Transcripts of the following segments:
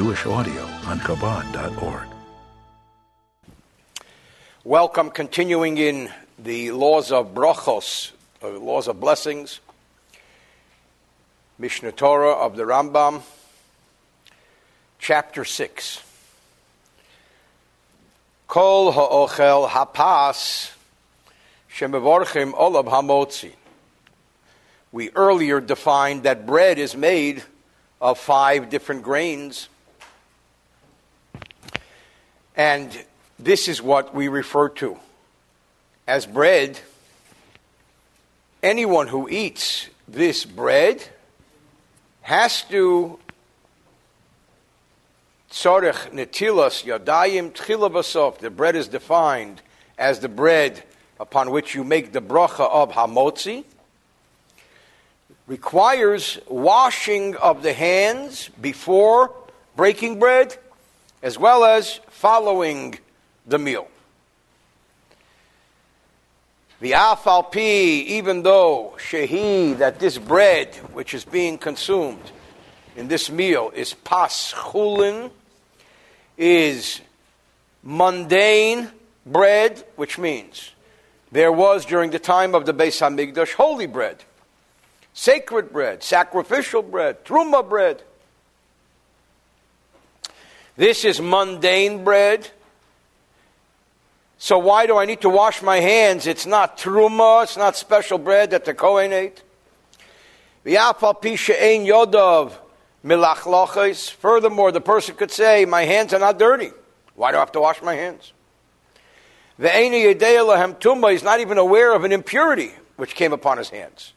Jewish audio on Chabad.org. Welcome, continuing in the laws of brachos, or laws of blessings, Mishneh Torah of the Rambam, chapter 6. Kol ha'ochel hapas shemevorchim olav hamotzi. We earlier defined that bread is made of five different grains. And this is what we refer to as bread. Anyone who eats this bread has to tzorech netilas yadayim tchila The bread is defined as the bread upon which you make the bracha of hamotzi requires washing of the hands before breaking bread, as well as following the meal. The afalpi, even though shehi, that this bread which is being consumed in this meal is pas chulin, is mundane bread, which means there was during the time of the Beis Hamikdash holy bread sacred bread, sacrificial bread, truma bread. This is mundane bread. So why do I need to wash my hands? It's not truma, it's not special bread that the Kohen ate. Furthermore, the person could say, my hands are not dirty. Why do I have to wash my hands? The He's not even aware of an impurity which came upon his hands.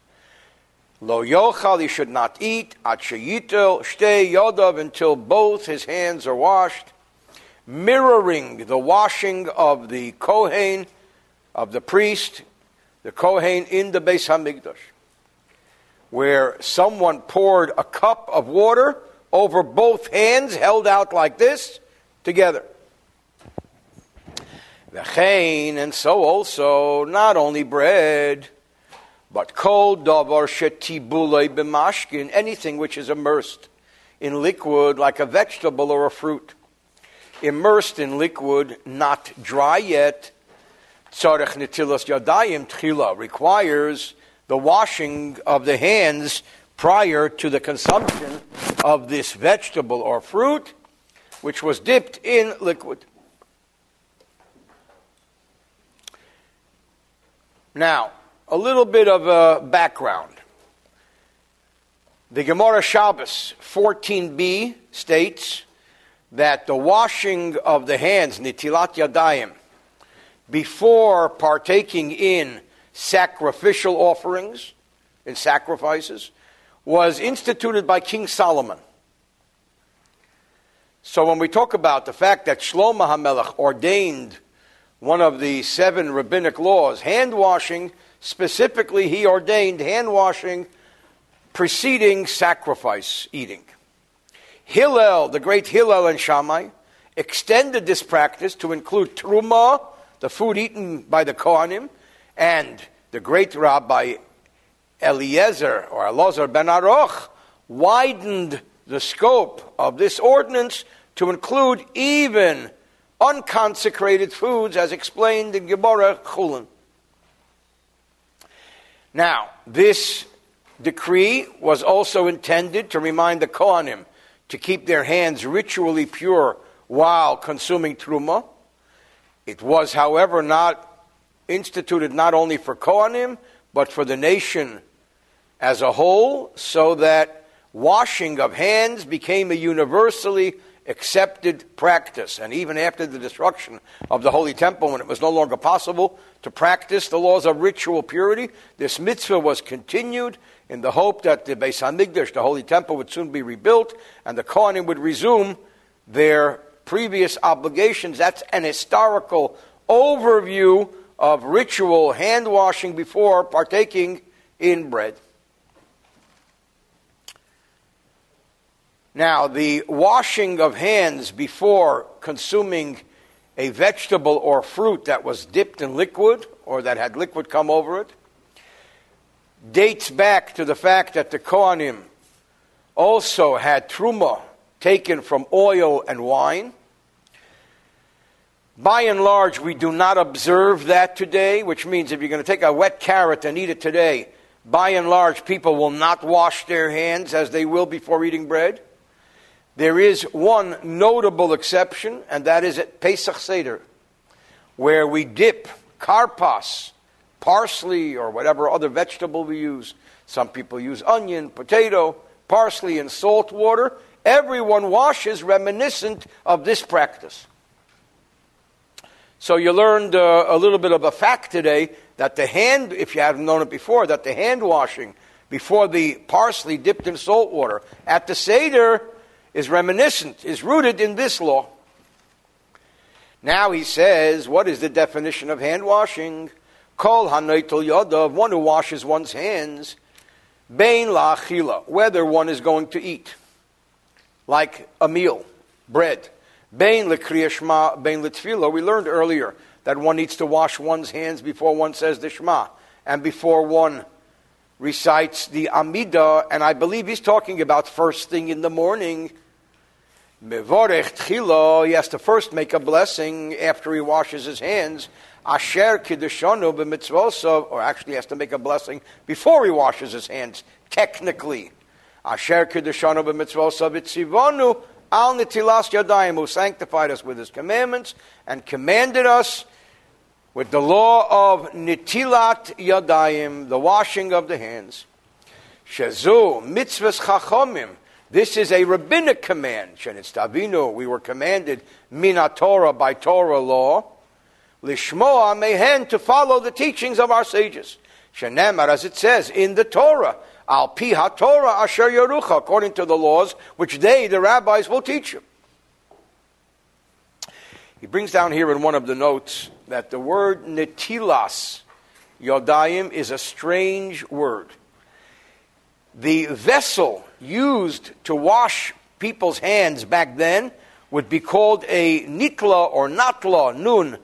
Lo yochal, he should not eat, at sheyitel, shtei yodav, until both his hands are washed, mirroring the washing of the Kohen, of the priest, the Kohen in the Beis Hamikdash, where someone poured a cup of water over both hands, held out like this, together. The and so also, not only bread, but kol davar shetibulei b'mashkin, anything which is immersed in liquid like a vegetable or a fruit. Immersed in liquid, not dry yet, tzarech netilas yadayim tchila, requires the washing of the hands prior to the consumption of this vegetable or fruit, which was dipped in liquid. Now, a little bit of a background. The Gemara Shabbos 14b states that the washing of the hands, nitilat yadayim, before partaking in sacrificial offerings, and sacrifices, was instituted by King Solomon. So when we talk about the fact that Shlomo HaMelech ordained one of the seven rabbinic laws, hand washing Specifically, he ordained hand washing preceding sacrifice eating. Hillel, the great Hillel and Shammai, extended this practice to include truma, the food eaten by the Kohanim, and the great Rabbi Eliezer or Elazar ben Aroch widened the scope of this ordinance to include even unconsecrated foods, as explained in Gemara Chulin. Now, this decree was also intended to remind the Kohanim to keep their hands ritually pure while consuming truma. It was, however, not instituted not only for Kohanim, but for the nation as a whole, so that washing of hands became a universally accepted practice. And even after the destruction of the Holy Temple, when it was no longer possible to practice the laws of ritual purity, this mitzvah was continued in the hope that the Beis Hamikdash, the Holy Temple, would soon be rebuilt and the Kohanim would resume their previous obligations. That's an historical overview of ritual hand washing before partaking in bread. Now, the washing of hands before consuming a vegetable or fruit that was dipped in liquid or that had liquid come over it dates back to the fact that the Kohanim also had truma taken from oil and wine. By and large, we do not observe that today, which means if you're going to take a wet carrot and eat it today, by and large, people will not wash their hands as they will before eating bread. There is one notable exception, and that is at Pesach Seder, where we dip karpas, parsley, or whatever other vegetable we use. Some people use onion, potato, parsley, and salt water. Everyone washes reminiscent of this practice. So you learned uh, a little bit of a fact today that the hand, if you haven't known it before, that the hand washing before the parsley dipped in salt water at the Seder is reminiscent, is rooted in this law. Now he says, what is the definition of hand washing? Kol hanaitul yadav, one who washes one's hands, bain la'achila, whether one is going to eat, like a meal, bread. Bain lekriyashma, bain letfila. We learned earlier that one needs to wash one's hands before one says the Shema and before one recites the Amida. And I believe he's talking about first thing in the morning. Mevorech tchilo, he has to first make a blessing after he washes his hands. Asher kiddushanu b'mitzvosov, or actually has to make a blessing before he washes his hands, technically. Asher kiddushanu b'mitzvosov itzivonu al nitilas yadayim, who sanctified us with his commandments and commanded us with the law of nitilat yadayim, the washing of the hands. Shazu mitzvahs chachomim. This is a rabbinic command. Shenitztavinu, we were commanded mina Torah by Torah law. Lishmoa mehen to follow the teachings of our sages. Shenemar, as it says in the Torah, al pi Torah asher yerucha, according to the laws which they, the rabbis, will teach you. He brings down here in one of the notes that the word netilas yodayim is a strange word. The vessel used to wash people's hands back then would be called a nitla or natla, nun,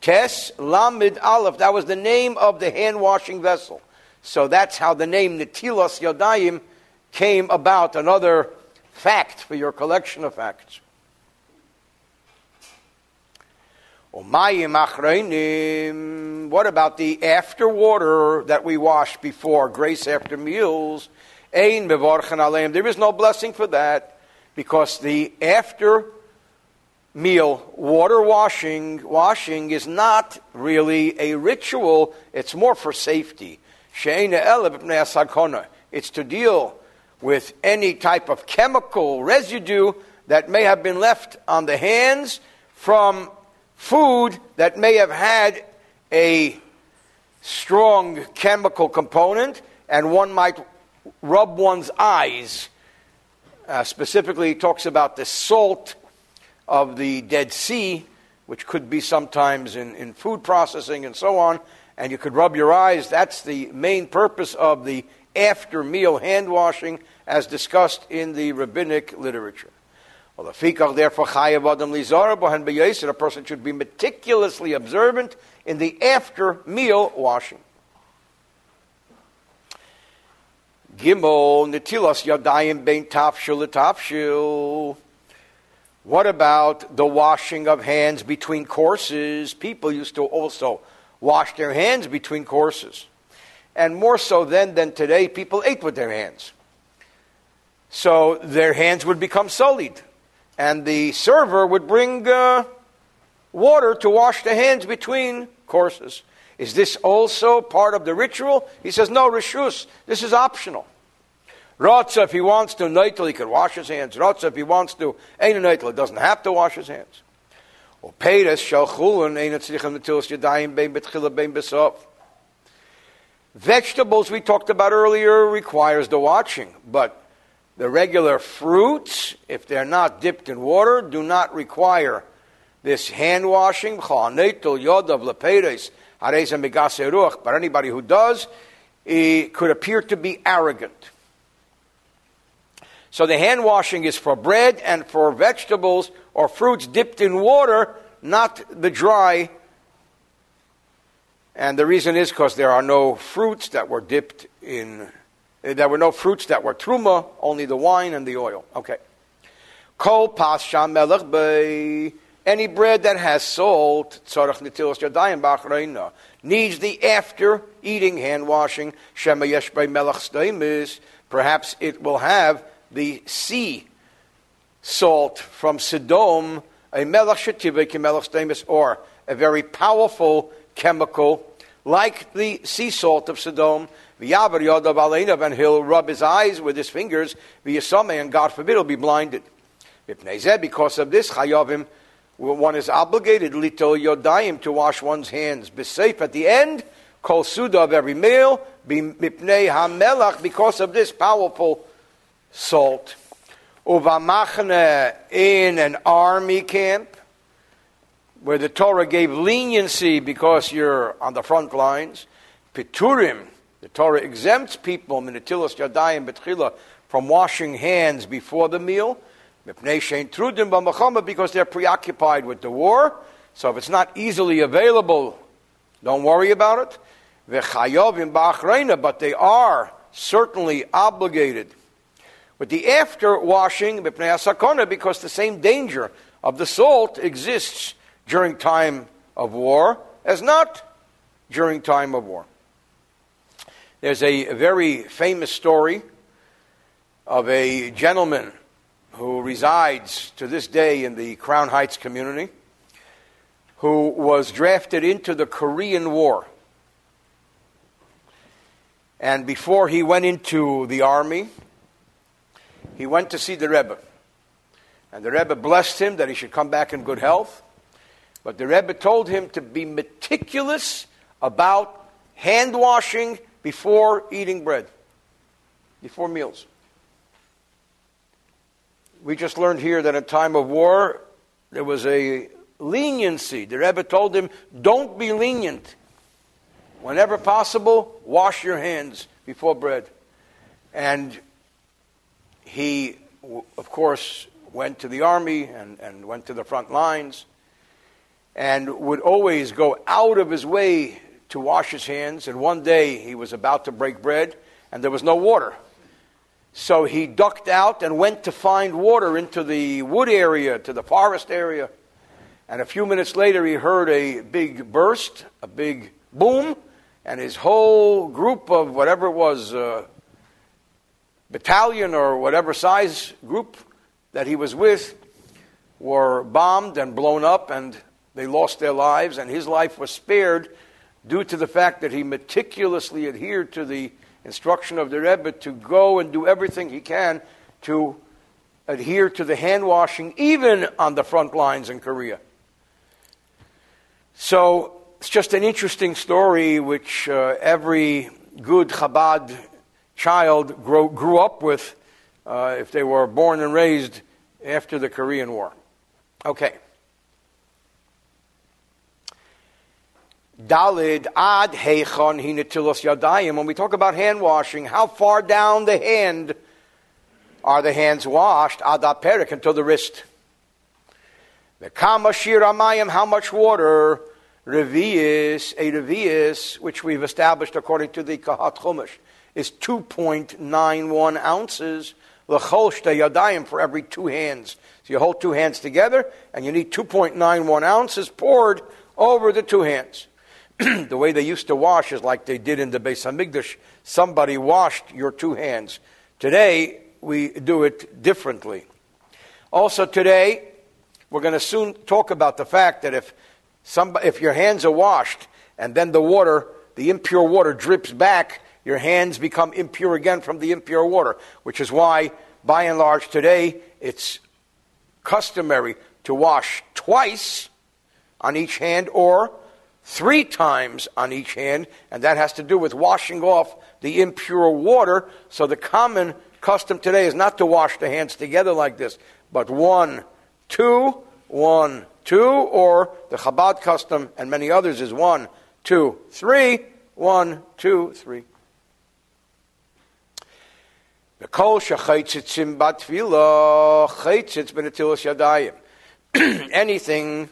tes, lamid, aleph. That was the name of the hand washing vessel. So that's how the name Netilas Yodayim came about. Another fact for your collection of facts. What about the after water that we wash before, grace after meals? There is no blessing for that because the after meal water washing washing is not really a ritual, it's more for safety. It's to deal with any type of chemical residue that may have been left on the hands from food that may have had a strong chemical component, and one might rub one's eyes. Uh, specifically, talks about the salt of the Dead Sea, which could be sometimes in, in food processing and so on, and you could rub your eyes. That's the main purpose of the after meal hand washing, as discussed in the rabbinic literature. Well, therefore, chayav adam lizara a person should be meticulously observant in the after meal washing. Gimel netilas yadayim bein tafshil tafshil. What about the washing of hands between courses? People used to also wash their hands between courses. And more so then than today, people ate with their hands. So their hands would become sullied and the server would bring uh, water to wash the hands between courses. Is this also part of the ritual? He says, no, Rishus, this is optional. Rotza, if he wants to, Neitel, he could wash his hands. Rotza, if he wants to, Ein Neitel, he doesn't have to wash his hands. Vegetables we talked about earlier requires the washing, but the regular fruits, if they're not dipped in water, do not require this hand washing. But anybody who does it could appear to be arrogant. So the hand washing is for bread and for vegetables or fruits dipped in water, not the dry. And the reason is because there are no fruits that were dipped in eh, there were no fruits that were truma, only the wine and the oil. Okay. Kol pas shamelech. Any bread that has salt, needs the after eating hand washing. Shema yesh bei melech. Perhaps it will have the sea salt from Sodom, a melech or a very powerful chemical like the sea salt of Sodom. And he'll rub his eyes with his fingers. And God forbid he'll be blinded. Because of this, chayavim, one is obligated litol yodayim to wash one's hands. Safe at the end. Kol suda of every meal. Mipnei hamelach because of this powerful salt. Uvamachne in an army camp where the Torah gave leniency because you're on the front lines. Piturim, the Torah exempts people minatilas yadayim betchila from washing hands before the meal because they're preoccupied with the war. So if it's not easily available, don't worry about it. But they are certainly obligated with the after washing because the same danger of the salt exists during time of war as not during time of war. There's a very famous story of a gentleman who resides to this day in the Crown Heights community, who was drafted into the Korean War. And before he went into the army, he went to see the Rebbe. And the Rebbe blessed him that he should come back in good health. But the Rebbe told him to be meticulous about hand washing before eating bread, before meals. We just learned here that in time of war, there was a leniency. The Rebbe told him, don't be lenient. Whenever possible, wash your hands before bread. And he, of course, went to the army and, and went to the front lines and would always go out of his way to wash his hands. And one day he was about to break bread and there was no water. So he ducked out and went to find water into the wood area, to the forest area. And a few minutes later, he heard a big burst, a big boom, and his whole group of whatever it was, uh, battalion or whatever size group that he was with, were bombed and blown up, and they lost their lives, and his life was spared due to the fact that he meticulously adhered to the instruction of the Rebbe to go and do everything he can to adhere to the hand washing, even on the front lines in Korea. So it's just an interesting story which uh, every good Chabad child grow, grew up with uh, if they were born and raised after the Korean War. Okay. Dalid ad heichon hinetilos yadayim. When we talk about hand washing, how far down the hand are the hands washed? Ad perik until the wrist. The kama shiramayim, how much water? Revius, a revius, which we've established according to the Kahat Chumash, is 2.91 ounces. L'chol yadayim for every two hands. So you hold two hands together, and you need 2.91 ounces poured over the two hands. the way they used to wash is like they did in the Beis Hamikdash. Somebody washed your two hands. Today, we do it differently. Also, today, we're going to soon talk about the fact that if, somebody, if your hands are washed and then the water, the impure water, drips back, your hands become impure again from the impure water, which is why, by and large, today it's customary to wash twice on each hand or three times on each hand, and that has to do with washing off the impure water. So the common custom today is not to wash the hands together like this, but one, two, one, two, or the Chabad custom and many others is one, two, three, one, two, three. Anything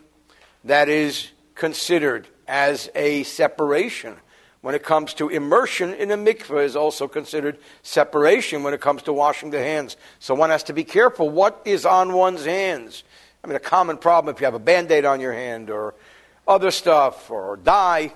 that is considered as a separation when it comes to immersion in a mikveh is also considered separation when it comes to washing the hands. So one has to be careful what is on one's hands. I mean, a common problem if you have a band aid on your hand or other stuff or dye.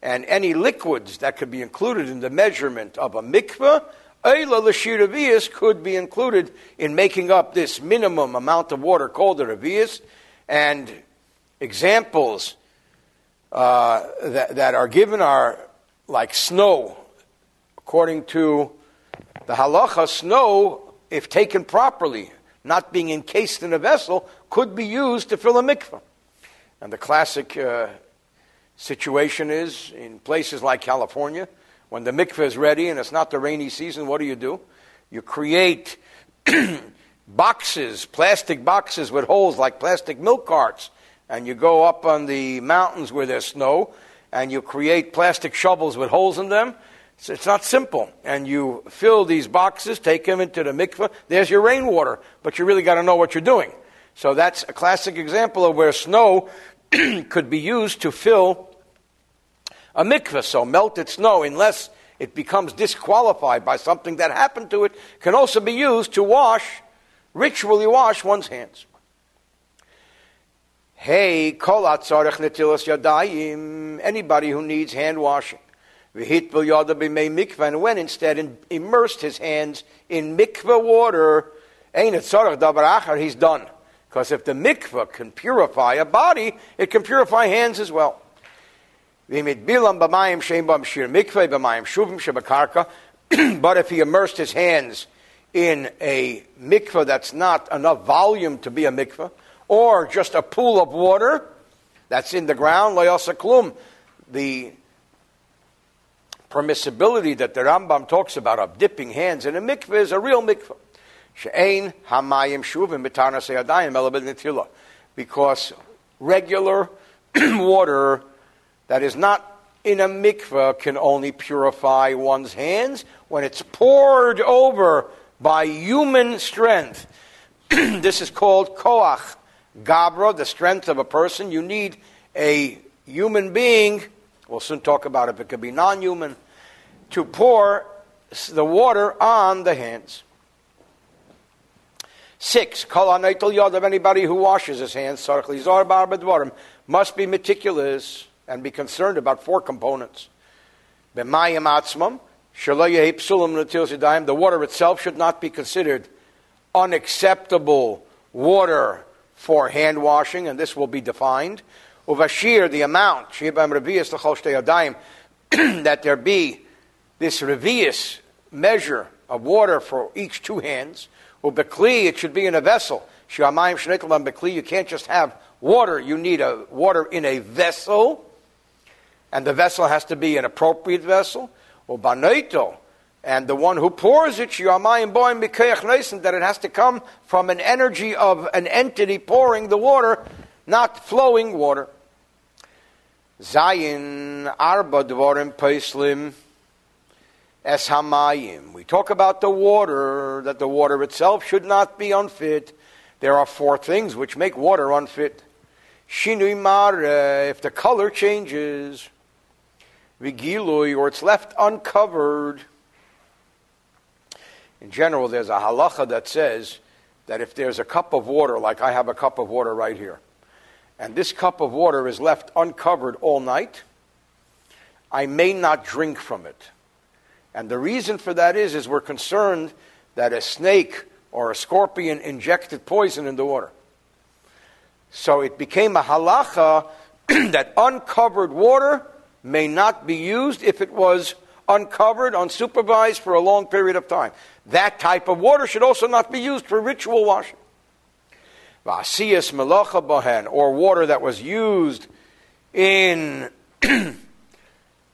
And any liquids that could be included in the measurement of a mikveh, Eila l'shiravias could be included in making up this minimum amount of water called a revias. And examples uh, that, that are given are like snow. According to the halacha, snow, if taken properly, not being encased in a vessel, could be used to fill a mikveh. And the classic uh, situation is in places like California, when the mikveh is ready and it's not the rainy season, what do you do? You create boxes, plastic boxes with holes like plastic milk carts, and you go up on the mountains where there's snow, and you create plastic shovels with holes in them. So it's not simple. And you fill these boxes, take them into the mikveh. There's your rainwater, but you really got to know what you're doing. So that's a classic example of where snow could be used to fill a mikveh. So melted snow, unless it becomes disqualified by something that happened to it, can also be used to wash, ritually wash one's hands. Hey, kol atzarech netilas yadayim, anybody who needs hand washing. V'hit yada b'mei mikveh, and when instead and immersed his hands in mikveh water, ein etzarech davar achar, he's done. Because if the mikveh can purify a body, it can purify hands as well. But if he immersed his hands in a mikveh that's not enough volume to be a mikveh, or just a pool of water that's in the ground, layasaklum, the permissibility that the Rambam talks about of dipping hands in a mikveh is a real mikveh. She'ein hamayim shuvim Because regular water that is not in a mikveh can only purify one's hands when it's poured over by human strength. this is called koach gabra, the strength of a person. You need a human being, we'll soon talk about it, it could be non human, to pour the water on the hands. Six, kol yod of anybody who washes his hands, must be meticulous and be concerned about four components. The water itself should not be considered unacceptable water for hand washing, and this will be defined. Uvashir, the amount, that there be this revius measure of water for each two hands. Ubekli, it should be in a vessel. You can't just have water, you need a water in a vessel and the vessel has to be an appropriate vessel. Or banaito, and the one who pours it, that it has to come from an energy of an entity pouring the water, not flowing water. Zayin arba dvorim paislim es hamayim. We talk about the water, that the water itself should not be unfit. There are four things which make water unfit. Shinui mare, if the color changes vigilui, or it's left uncovered. In general, there's a halacha that says that if there's a cup of water, like I have a cup of water right here, and this cup of water is left uncovered all night, I may not drink from it. And the reason for that is, is we're concerned that a snake or a scorpion injected poison in the water. So it became a halacha that uncovered water may not be used if it was uncovered, unsupervised for a long period of time. That type of water should also not be used for ritual washing. Vasiyas melacha or water that was used in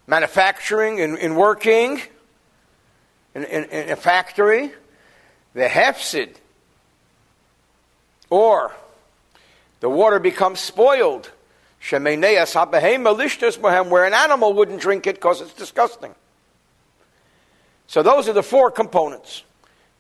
manufacturing, in, in working, in, in, in, a factory. The hefsid, or the water becomes spoiled where an animal wouldn't drink it because it's disgusting. So those are the four components.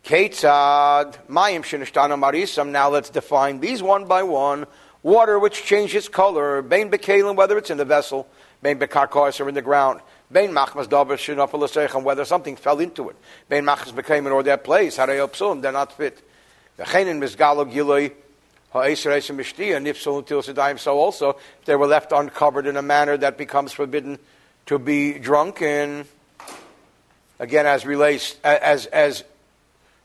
Ketzad, Mayim Marisam. Now let's define these one by one. Water which changes color, bein bekalim, whether it's in the vessel, bein bekarkos or in the ground. Bein machmas davar shinapalosechem, whether something fell into it. Bein machmas became or that place, harei psulim, they're not fit. V'chenin misgalo giloi so also, they were left uncovered in a manner that becomes forbidden to be drunk in, again, as relates, as, as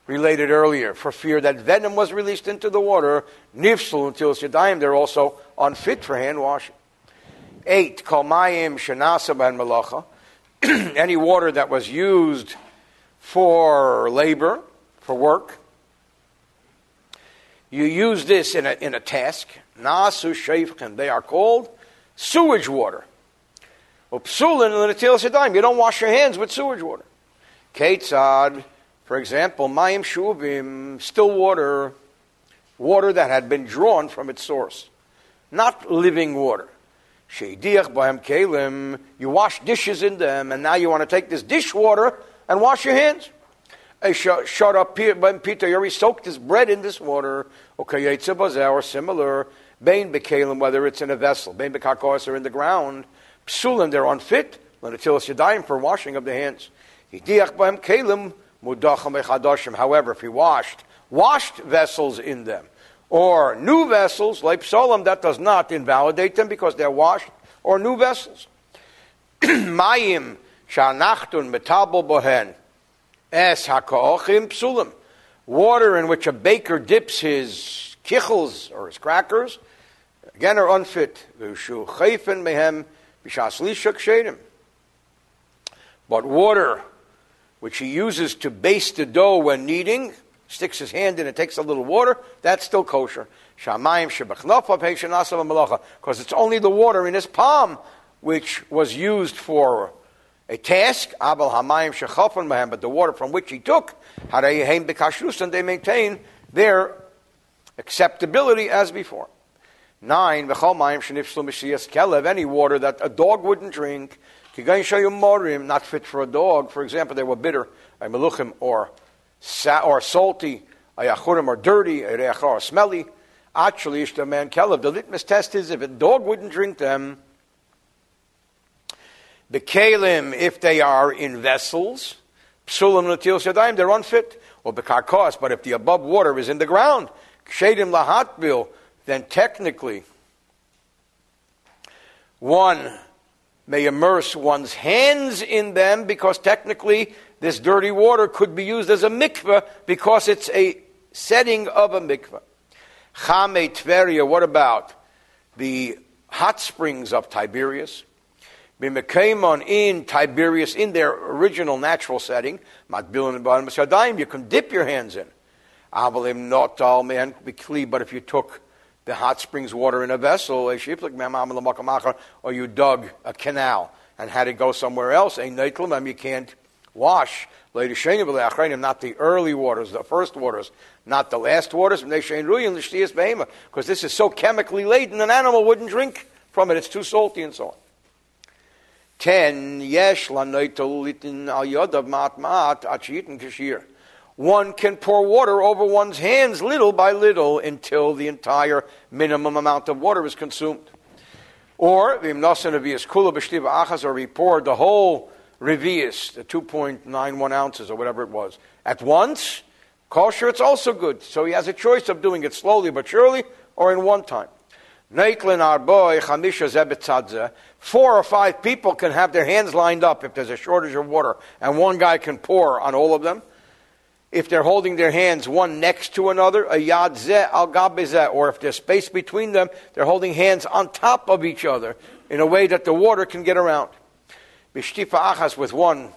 related earlier, for fear that venom was released into the water, nifsul until sedayim, they're also unfit for hand washing. Eight, kalmayim shenasa ben malacha, any water that was used for labor, for work. You use this in a, in a task. Nasu sheifchen, they are called sewage water. You don't wash your hands with sewage water. Ketzad, for example, mayim shuvim, still water, water that had been drawn from its source, not living water. Sheidiach b'hem kelim, you wash dishes in them, and now you want to take this dishwater and wash your hands. Shut up, Peter, you already soaked this bread in this water. Okay, or similar. Bain bekalim, whether it's in a vessel, bain bekakos or in the ground. Psulim, they're unfit. Lenatilis yadayim for washing of the hands. Mudacham. However, if he washed, washed vessels in them, or new vessels, like Psalm, that does not invalidate them because they're washed, or new vessels. Mayim shanachtun metabel bohen es hakaochim psulim. Water in which a baker dips his kichels or his crackers, again are unfit. mehem But water which he uses to baste the dough when kneading, sticks his hand in and takes a little water, that's still kosher. Because it's only the water in his palm which was used for a task, Abel Hamayim Shechafan Mahem, but the water from which he took, and they maintain their acceptability as before. Nine, any water that a dog wouldn't drink, Kigayin Shayim Morim, not fit for a dog. For example, they were bitter, or sa- or salty, ayachurim or dirty, a reachar, or smelly. Actually, ishta man kelev. The litmus test is if a dog wouldn't drink them. The kalim, if they are in vessels, psulim latil shadayim, they're unfit. Or bekarkos, but if the above water is in the ground, kshedim lahatbil, then technically one may immerse one's hands in them because technically this dirty water could be used as a mikveh because it's a setting of a mikveh. Chame Tveria, what about the hot springs of Tiberias? Bimekaimon in Tiberias, in their original natural setting, you can dip your hands in. But if you took the hot springs water in a vessel, or you dug a canal and had it go somewhere else, you can't wash. Not the early waters, the first waters, not the last waters, because this is so chemically laden, an animal wouldn't drink from it. It's too salty and so on. 10. Yesh One can pour water over one's hands little by little until the entire minimum amount of water is consumed. Or, or he poured the whole revius, the 2.91 ounces or whatever it was, at once, kosher, it's also good. So he has a choice of doing it slowly but surely or in one time. Four or five people can have their hands lined up if there's a shortage of water, and one guy can pour on all of them. If they're holding their hands one next to another, a yad zeh al or if there's space between them, they're holding hands on top of each other in a way that the water can get around. Bishtifa achas with one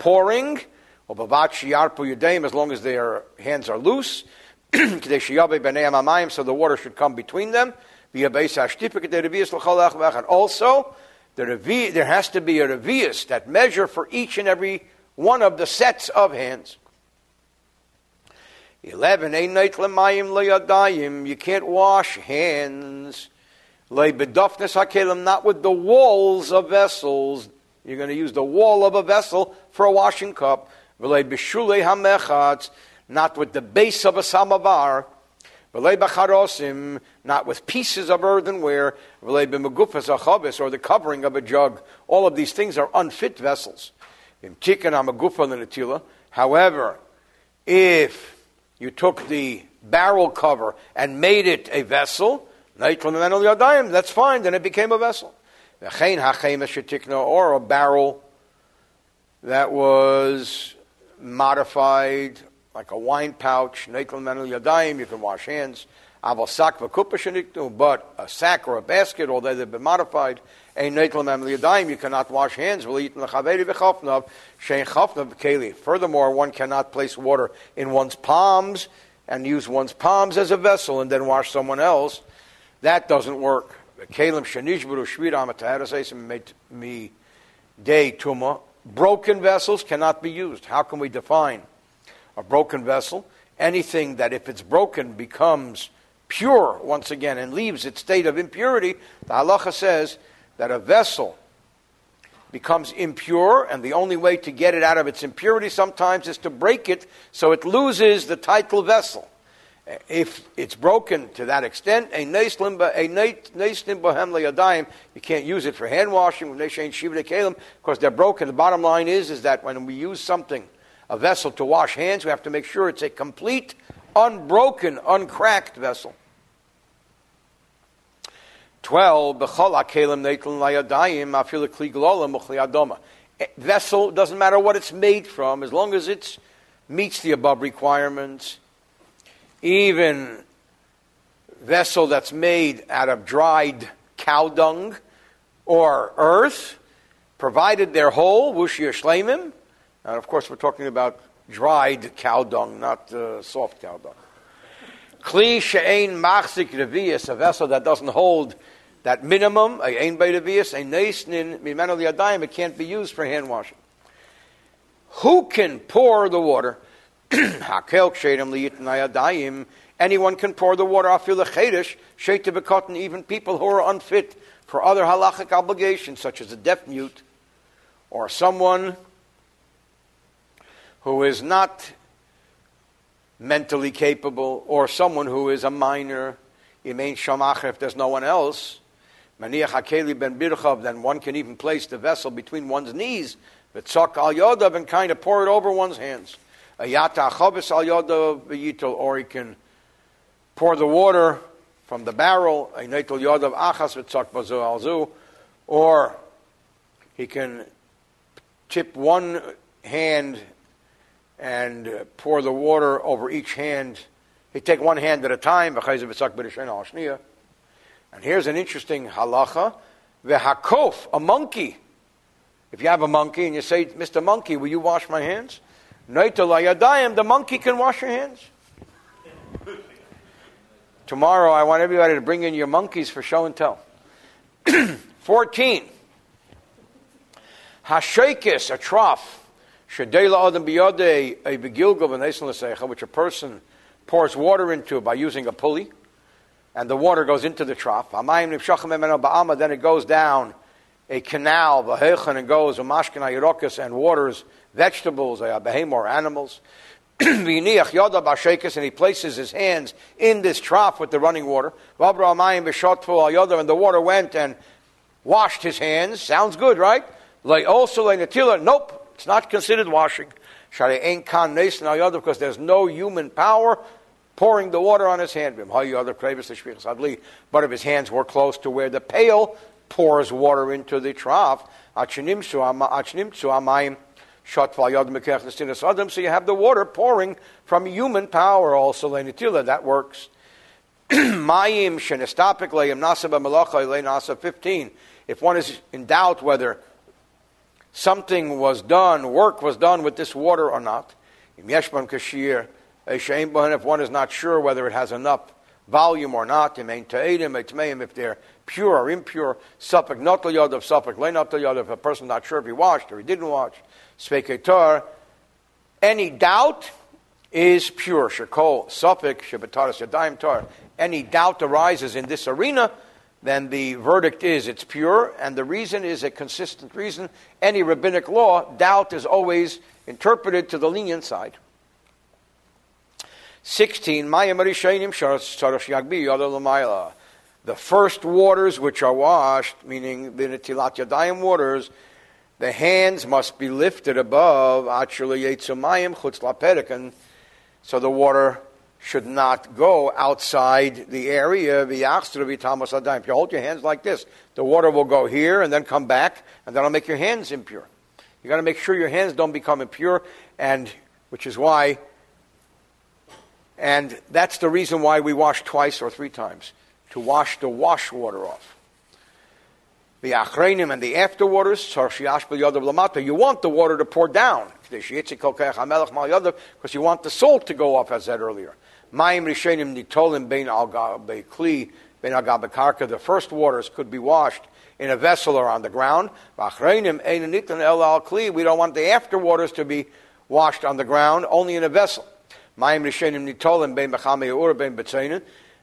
pouring, or bavat shiyarpu yudaim, as long as their hands are loose, so the water should come between them. Also, the revi- there has to be a revius, that measure for each and every one of the sets of hands. 11. You can't wash hands. Not with the walls of vessels. You're going to use the wall of a vessel for a washing cup. Not with the base of a samovar. Not with pieces of earthenware, or the covering of a jug. All of these things are unfit vessels. However, if you took the barrel cover and made it a vessel, that's fine, then it became a vessel. Or a barrel that was modified like a wine pouch, you can wash hands. But a sack or a basket, although they've been modified, you cannot wash hands. Furthermore, one cannot place water in one's palms and use one's palms as a vessel and then wash someone else. That doesn't work. Broken vessels cannot be used. How can we define a broken vessel? Anything that, if it's broken, becomes pure once again and leaves its state of impurity, the halacha says that a vessel becomes impure, and the only way to get it out of its impurity sometimes is to break it so it loses the title vessel. If it's broken to that extent, a yadaim, you can't use it for hand washing, because they're broken. The bottom line is, is that when we use something, a vessel to wash hands, we have to make sure it's a complete, unbroken, uncracked vessel. 12, Vessel, doesn't matter what it's made from, as long as it meets the above requirements. Even vessel that's made out of dried cow dung or earth, provided they're whole, wushia. And of course, we're talking about dried cow dung, not uh, soft cow dung. Kli she'ein machzik revius, a vessel that doesn't hold that minimum, a ein beitavias, a neisnin mimeno liadayim, it can't be used for hand washing. Who can pour the water? Hakel kshedim liyitnayadayim. Anyone can pour the water. Afil chedish sheitabekotin. Even people who are unfit for other halachic obligations, such as a deaf mute or someone who is not mentally capable, or someone who is a minor. If there's no one else, Maniach Hakeli ben Birchav, then one can even place the vessel between one's knees, Vitzak al Yodav, and kind of pour it over one's hands. Ayata Achabis al Yodav Yitel, or he can pour the water from the barrel, Aynatel Yodav Achas Vitzak Bazu al Zu, or he can tip one hand and uh, pour the water over each hand. He take one hand at a time, and here's an interesting halacha. Vehakof, a monkey. If you have a monkey and you say, Mr. Monkey, will you wash my hands? the monkey can wash your hands. Tomorrow, I want everybody to bring in your monkeys for show and tell. 14. Hashakis, a trough. Which a person pours water into by using a pulley and the water goes into the trough. Then it goes down a canal, and goes and waters vegetables, uh, or animals. and he places his hands in this trough with the running water. And the water went and washed his hands. Sounds good, right? Nope, it's not considered washing. Because there's no human power pouring the water on his hand. But if his hands were close to where the pail pours water into the trough, so you have the water pouring from human power also. That works. 15. If one is in doubt whether something was done, work was done with this water or not, if one is not sure whether it has enough volume or not, if they're pure or impure, if a person not sure if he washed or he didn't wash, any doubt is pure. Any doubt arises in this arena, then the verdict is it's pure, and the reason is a consistent reason. Any rabbinic law, doubt is always interpreted to the lenient side. 16. Mayim Rishainim Tzarech Yagbi Yada Lamayla. The first waters which are washed, meaning the Netilat Yadayim waters, the hands must be lifted above Actually, Yetzumayim Chutz so the water should not go outside the area. Of Thomas Adam. If you hold your hands like this, the water will go here and then come back, and that'll make your hands impure. You got to make sure your hands don't become impure, and which is why, and that's the reason why we wash twice or three times to wash the wash water off. The achrenim and the afterwaters, you want the water to pour down because you want the salt to go off, as I said earlier. Mayim nitolim bein kli bein karka. The first waters could be washed in a vessel or on the ground. V'achreinim el al kli. We don't want the afterwaters to be washed on the ground, only in a vessel. Mayim nitolim bein b'chamei ur bein.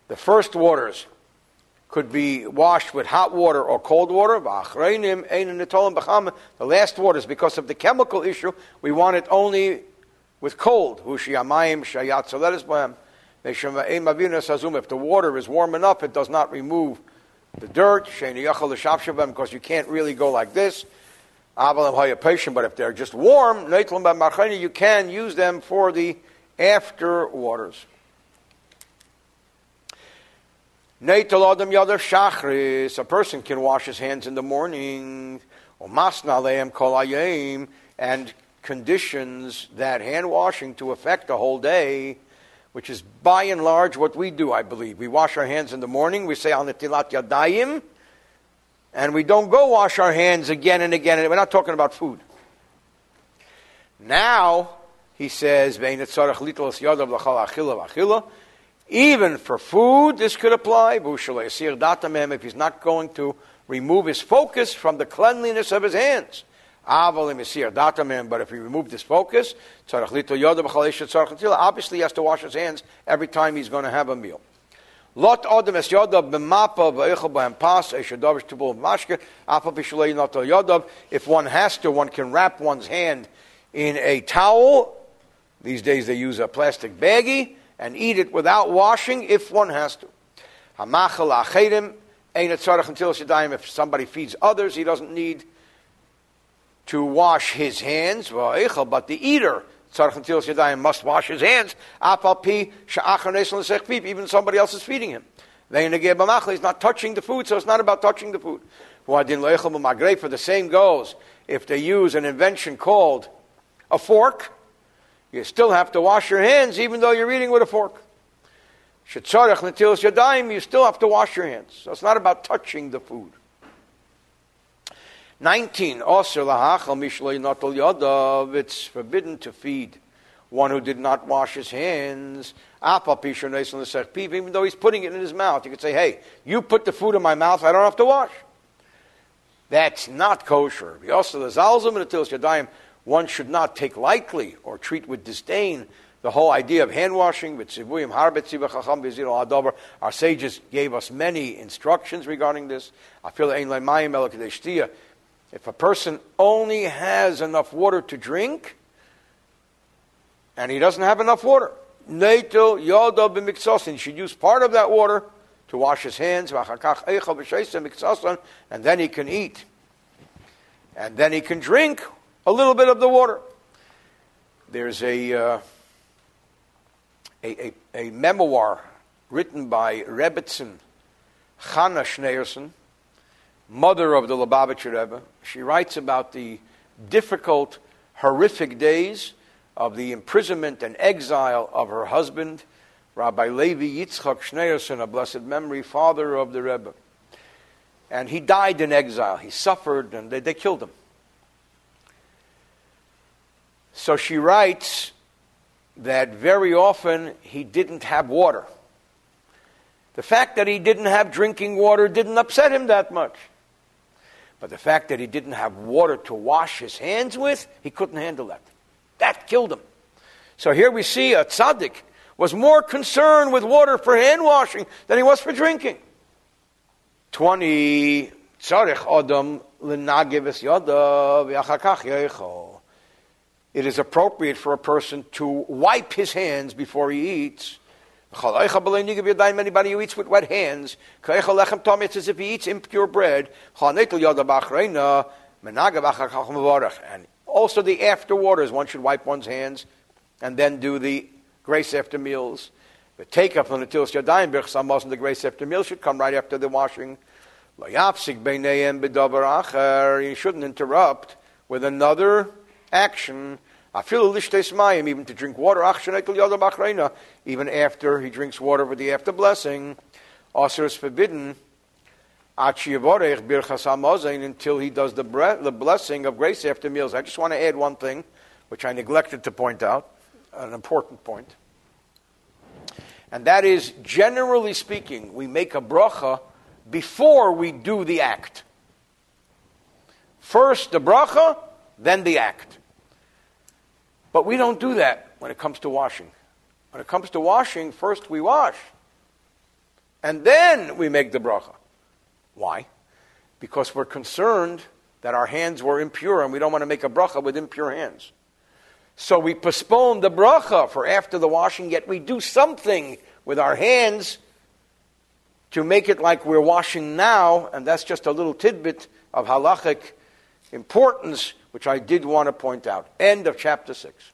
The first waters could be washed with hot water or cold water. The last waters, because of the chemical issue, we want it only with cold. If the water is warm enough, it does not remove the dirt, because you can't really go like this. But if they're just warm, you can use them for the after waters. A person can wash his hands in the morning, and conditions that hand washing to affect the whole day which is by and large what we do, I believe. We wash our hands in the morning, we say al yadayim, and we don't go wash our hands again and again. And we're not talking about food. Now, he says, even for food, this could apply. If he's not going to remove his focus from the cleanliness of his hands. But if he removed his focus, obviously he has to wash his hands every time he's going to have a meal. Lot adam es yodav b'mapa v'eichel b'hem pas eshedavish tibul mashke apa b'shalei not yodav. If one has to, one can wrap one's hand in a towel. These days they use a plastic baggie and eat it without washing if one has to. Hamachal achedim ain't it until If somebody feeds others, he doesn't need to wash his hands, but the eater must wash his hands, even somebody else is feeding him. He's not touching the food, so it's not about touching the food. For the same goes if they use an invention called a fork, you still have to wash your hands even though you're eating with a fork. You still have to wash your hands. So it's not about touching the food. 19. It's forbidden to feed one who did not wash his hands. Even though he's putting it in his mouth, you could say, hey, you put the food in my mouth, I don't have to wash. That's not kosher. One should not take lightly or treat with disdain the whole idea of hand washing. Our sages gave us many instructions regarding this. If a person only has enough water to drink, and he doesn't have enough water, he should use part of that water to wash his hands, and then he can eat. And then he can drink a little bit of the water. There's a, uh, a, a, a, memoir written by Rebbitzin Chana Schneerson, mother of the Lubavitcher Rebbe, she writes about the difficult, horrific days of the imprisonment and exile of her husband, Rabbi Levi Yitzchak Schneerson, a blessed memory, father of the Rebbe. And he died in exile. He suffered, and they, they killed him. So she writes that very often he didn't have water. The fact that he didn't have drinking water didn't upset him that much. But the fact that he didn't have water to wash his hands with, he couldn't handle that. That killed him. So here we see a tzaddik was more concerned with water for hand washing than he was for drinking. 20. It is appropriate for a person to wipe his hands before he eats. Anybody who eats with wet hands, it's as if he eats impure bread. And also the after waters, one should wipe one's hands and then do the grace after meals. The take up on the tilas yadayim and the grace after meals should come right after the washing. You shouldn't interrupt with another action even to drink water, even after he drinks water with the after blessing, also is forbidden until he does the, the blessing of grace after meals. I just want to add one thing, which I neglected to point out, an important point. And that is, generally speaking, we make a bracha before we do the act. First the bracha, then the act. But we don't do that when it comes to washing. When it comes to washing, first we wash. And then we make the bracha. Why? Because we're concerned that our hands were impure and we don't want to make a bracha with impure hands. So we postpone the bracha for after the washing, yet we do something with our hands to make it like we're washing now, and that's just a little tidbit of halachic importance which I did want to point out. End of chapter 6.